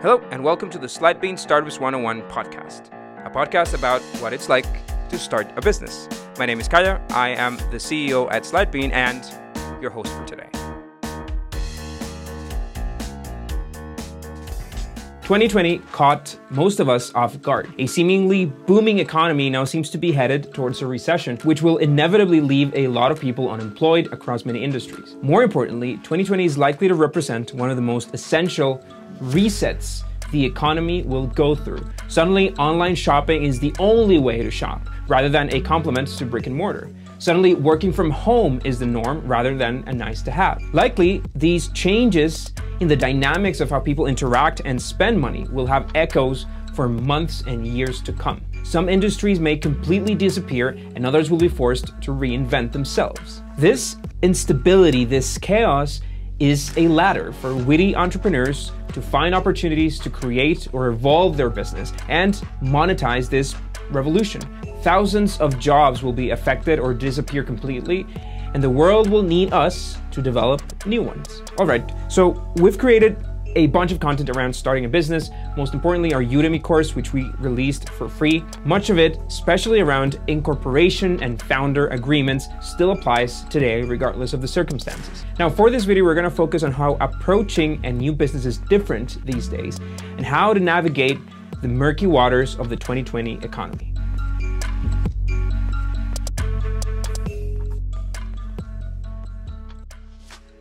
Hello, and welcome to the Slidebean Startups 101 podcast, a podcast about what it's like to start a business. My name is Caya. I am the CEO at Slidebean and your host for today. 2020 caught most of us off guard. A seemingly booming economy now seems to be headed towards a recession, which will inevitably leave a lot of people unemployed across many industries. More importantly, 2020 is likely to represent one of the most essential resets the economy will go through. Suddenly, online shopping is the only way to shop, rather than a complement to brick and mortar. Suddenly, working from home is the norm rather than a nice to have. Likely, these changes in the dynamics of how people interact and spend money will have echoes for months and years to come. Some industries may completely disappear and others will be forced to reinvent themselves. This instability, this chaos, is a ladder for witty entrepreneurs to find opportunities to create or evolve their business and monetize this revolution. Thousands of jobs will be affected or disappear completely, and the world will need us to develop new ones. All right, so we've created a bunch of content around starting a business, most importantly, our Udemy course, which we released for free. Much of it, especially around incorporation and founder agreements, still applies today, regardless of the circumstances. Now, for this video, we're to focus on how approaching a new business is different these days and how to navigate the murky waters of the 2020 economy.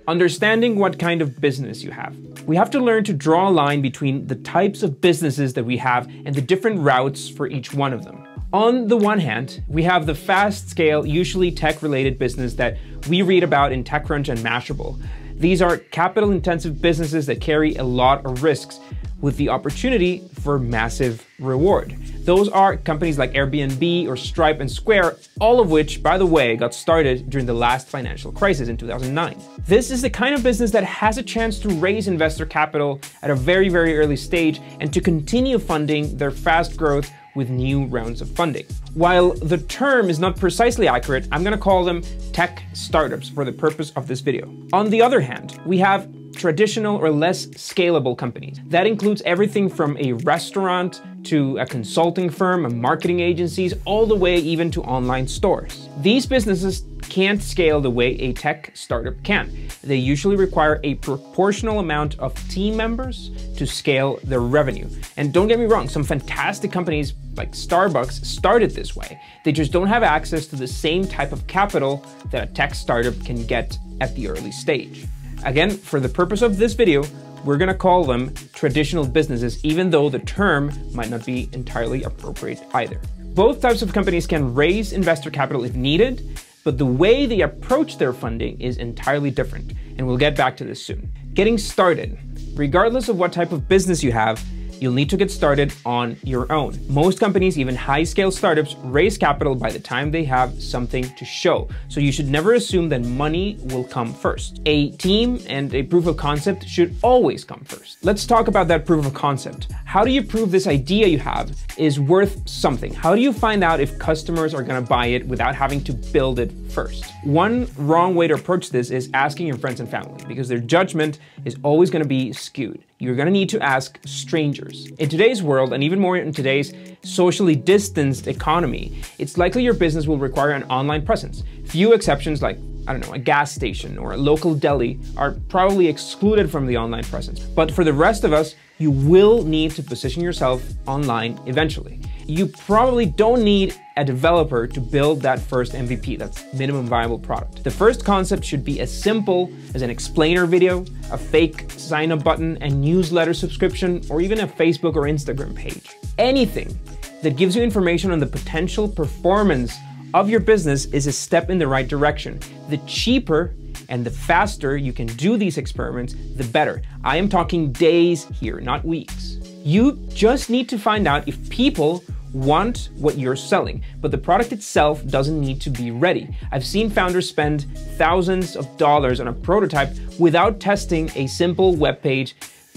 Understanding what kind of business you have. We have to learn to draw a line between the types of businesses that we have and the different routes for each one of them. On the one hand, we have the fast scale, usually tech related business that we read about in TechCrunch and Mashable. These are capital intensive businesses that carry a lot of risks with the opportunity for massive reward. Those are companies like Airbnb or Stripe and Square, all of which, by the way, got started during the last financial crisis in 2009. This is the kind of business that has a chance to raise investor capital at a very, very early stage and to continue funding their fast growth with new rounds of funding. While the term is not precisely accurate, I'm gonna call them tech startups for the purpose of this video. On the other hand, we have traditional or less scalable companies. That includes everything from a restaurant to a consulting firm, a marketing agencies, all the way even to online stores. These businesses can't scale the way a tech startup can. They usually require a proportional amount of team members to scale their revenue. And don't get me wrong, some fantastic companies like Starbucks started this way. They just don't have access to the same type of capital that a tech startup can get at the early stage. Again, for the purpose of this video, we're gonna call them traditional businesses, even though the term might not be entirely appropriate either. Both types of companies can raise investor capital if needed, but the way they approach their funding is entirely different, and we'll get back to this soon. Getting started. Regardless of what type of business you have, you'll need to get started on your own. Most companies, even high scale startups, raise capital by the time they have something to show. So you should never assume that money will come first. A team and a proof of concept should always come first. Let's talk about that proof of concept. How do you prove this idea you have is worth something? How do you find out if customers are gonna buy it without having to build it first? One wrong way to approach this is asking your friends and family because their judgment is always gonna be skewed. You're gonna need to ask strangers. In today's world, and even more in today's socially distanced economy, it's likely your business will require an online presence. Few exceptions like I don't know, a gas station or a local deli are probably excluded from the online presence. But for the rest of us, you will need to position yourself online eventually. You probably don't need a developer to build that first MVP, that's minimum viable product. The first concept should be as simple as an explainer video, a fake sign up button, a newsletter subscription, or even a Facebook or Instagram page. Anything that gives you information on the potential performance of your business is a step in the right direction. The cheaper and the faster you can do these experiments, the better. I am talking days here, not weeks. You just need to find out if people want what you're selling, but the product itself doesn't need to be ready. I've seen founders spend thousands of dollars on a prototype without testing a simple web page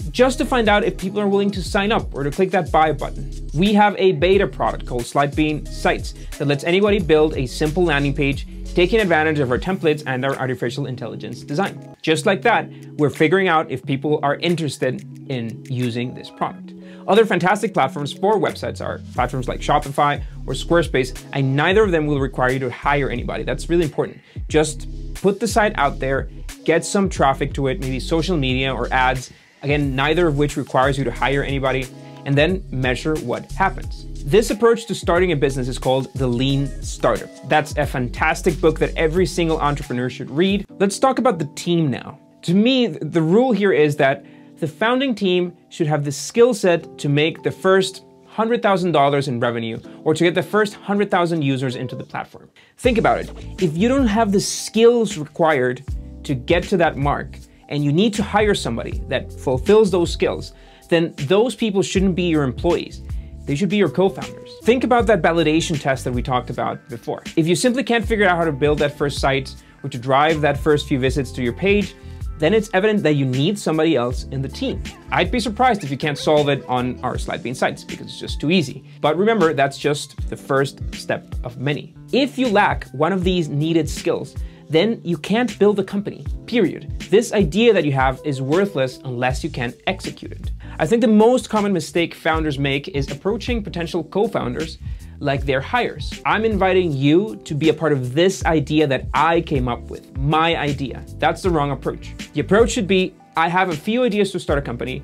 just to find out if people are willing to sign up or to click that buy button. We have a beta product called Slidebean Sites that lets anybody build a simple landing page taking advantage of our templates and our artificial intelligence design. Just like that, we're figuring out if people are interested in using this product. Other fantastic platforms for websites are platforms like Shopify or Squarespace, and neither of them will require you to hire anybody. That's really important. Just put the site out there, get some traffic to it, maybe social media or ads. Again, neither of which requires you to hire anybody, and then measure what happens. This approach to starting a business is called The Lean Startup. That's a fantastic book that every single entrepreneur should read. Let's talk about the team now. To me, the rule here is that the founding team should have the skill set to make the first $100,000 in revenue or to get the first 100,000 users into the platform. Think about it. If you don't have the skills required to get to that mark and you need to hire somebody that fulfills those skills, then those people shouldn't be your employees. They should be your co-founders. Think about that validation test that we talked about before. If you simply can't figure out how to build that first site or to drive that first few visits to your page, then it's evident that you need somebody else in the team. I'd be surprised if you can't solve it on our Slidebean sites because it's just too easy. But remember, that's just the first step of many. If you lack one of these needed skills, then you can't build a company, period. This idea that you have is worthless unless you can execute it. I think the most common mistake founders make is approaching potential co-founders like their hires. I'm inviting you to be a part of this idea that I came up with, my idea. That's the wrong approach. The approach should be I have a few ideas to start a company.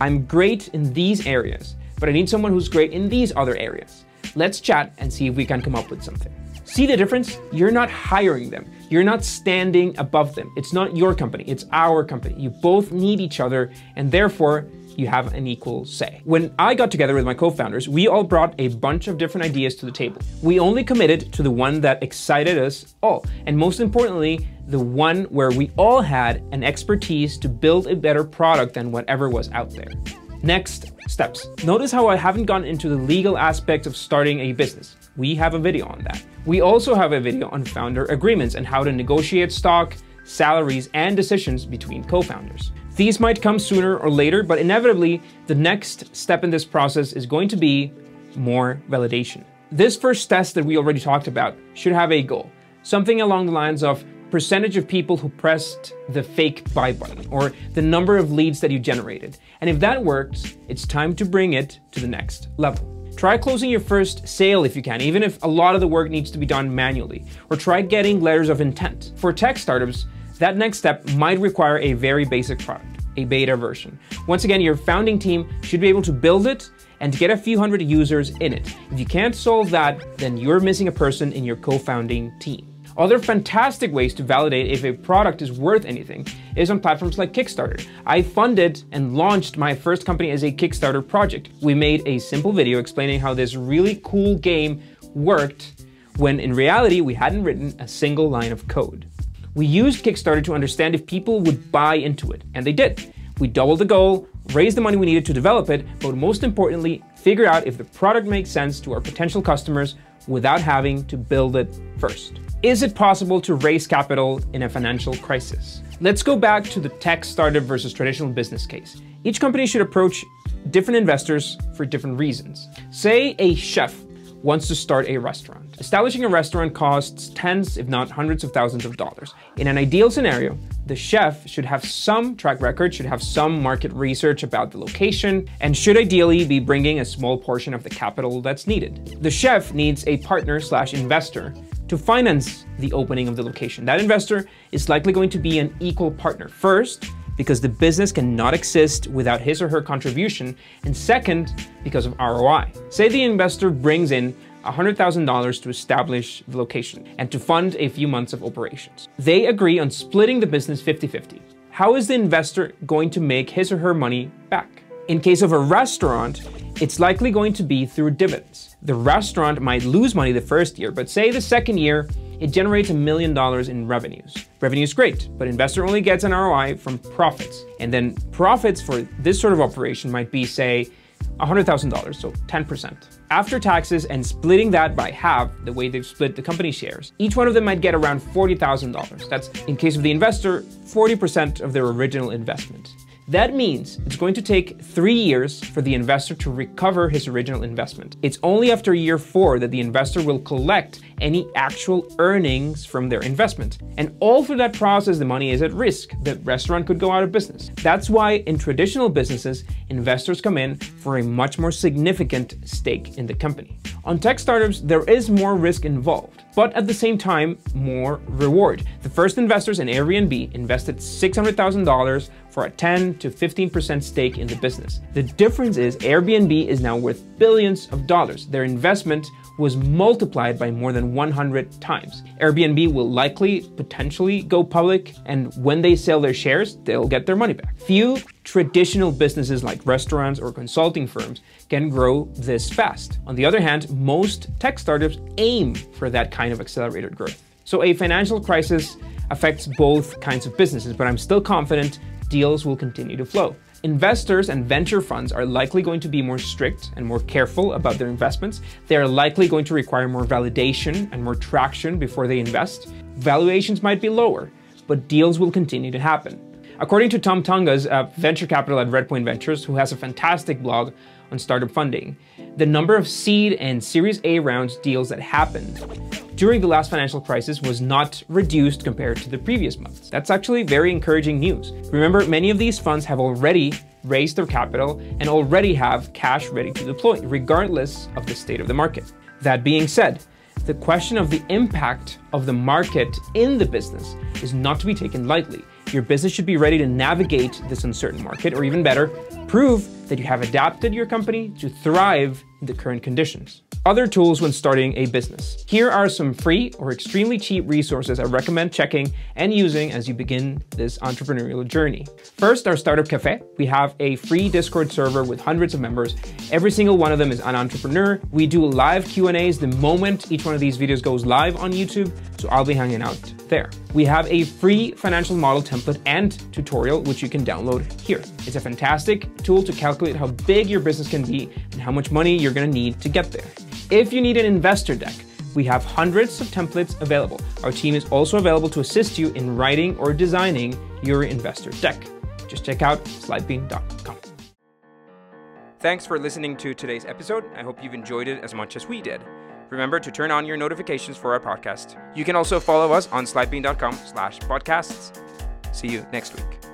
I'm great in these areas, but I need someone who's great in these other areas. Let's chat and see if we can come up with something. See the difference? You're not hiring them. You're not standing above them. It's not your company, it's our company. You both need each other, and therefore, you have an equal say. When I got together with my co-founders, we all brought a bunch of different ideas to the table. We only committed to the one that excited us all, and most importantly, the one where we all had an expertise to build a better product than whatever was out there. Next, steps. Notice how I haven't gone into the legal aspect of starting a business. We have a video on that. We also have a video on founder agreements and how to negotiate stock, salaries, and decisions between co-founders. These might come sooner or later, but inevitably, the next step in this process is going to be more validation. This first test that we already talked about should have a goal, something along the lines of percentage of people who pressed the fake buy button or the number of leads that you generated. And if that works, it's time to bring it to the next level. Try closing your first sale if you can, even if a lot of the work needs to be done manually, or try getting letters of intent. For tech startups, that next step might require a very basic product, a beta version. Once again, your founding team should be able to build it and get a few hundred users in it. If you can't solve that, then you're missing a person in your co-founding team. Other fantastic ways to validate if a product is worth anything is on platforms like Kickstarter. I funded and launched my first company as a Kickstarter project. We made a simple video explaining how this really cool game worked when in reality we hadn't written a single line of code. We used Kickstarter to understand if people would buy into it, and they did. We doubled the goal, raised the money we needed to develop it, but most importantly, figure out if the product makes sense to our potential customers without having to build it first. Is it possible to raise capital in a financial crisis? Let's go back to the tech startup versus traditional business case. Each company should approach different investors for different reasons. Say a chef wants to start a restaurant. Establishing a restaurant costs tens, if not hundreds of thousands of dollars. In an ideal scenario, the chef should have some track record, should have some market research about the location, and should ideally be bringing a small portion of the capital that's needed. The chef needs a partner slash investor to finance the opening of the location. That investor is likely going to be an equal partner. First, because the business cannot exist without his or her contribution, and second, because of ROI. Say the investor brings in $100,000 to establish the location and to fund a few months of operations. They agree on splitting the business 50 50. How is the investor going to make his or her money back? In case of a restaurant, it's likely going to be through dividends. The restaurant might lose money the first year, but say the second year, it generates a million dollars in revenues. Revenue is great, but investor only gets an ROI from profits. And then profits for this sort of operation might be, say, $100,000, so 10%. After taxes and splitting that by half, the way they've split the company shares, each one of them might get around $40,000. That's, in case of the investor, 40% of their original investment. That means it's going to take three years for the investor to recover his original investment. It's only after year four that the investor will collect any actual earnings from their investment. And all through that process, the money is at risk. The restaurant could go out of business. That's why in traditional businesses, investors come in for a much more significant stake in the company. On tech startups, there is more risk involved, but at the same time, more reward. The first investors in Airbnb invested $600,000 for a 10 to 15% stake in the business. The difference is Airbnb is now worth billions of dollars. Their investment was multiplied by more than 100 times. Airbnb will likely potentially go public, and when they sell their shares, they'll get their money back. Few traditional businesses like restaurants or consulting firms can grow this fast. On the other hand, most tech startups aim for that kind of accelerated growth. So a financial crisis affects both kinds of businesses, but I'm still confident deals will continue to flow. Investors and venture funds are likely going to be more strict and more careful about their investments. They are likely going to require more validation and more traction before they invest. Valuations might be lower, but deals will continue to happen. According to Tom Tunguz, a venture capital at Redpoint Ventures, who has a fantastic blog on startup funding, the number of seed and Series A rounds deals that happened during the last financial crisis was not reduced compared to the previous months. That's actually very encouraging news. Remember, many of these funds have already raised their capital and already have cash ready to deploy, regardless of the state of the market. That being said, the question of the impact of the market in the business is not to be taken lightly. Your business should be ready to navigate this uncertain market, or even better, prove that you have adapted your company to thrive in the current conditions. Other tools when starting a business. Here are some free or extremely cheap resources I recommend checking and using as you begin this entrepreneurial journey. First, our Startup Cafe. We have a free Discord server with hundreds of members. Every single one of them is an entrepreneur. We do live Q&As the moment each one of these videos goes live on YouTube, so I'll be hanging out there. We have a free financial model template and tutorial which you can download here. It's a fantastic tool to calculate how big your business can be and how much money you're to need to get there. If you need an investor deck, we have hundreds of templates available. Our team is also available to assist you in writing or designing your investor deck. Just check out slidebean.com. Thanks for listening to today's episode. I hope you've enjoyed it as much as we did. Remember to turn on your notifications for our podcast. You can also follow us on slidebean.com slash podcasts. See you next week.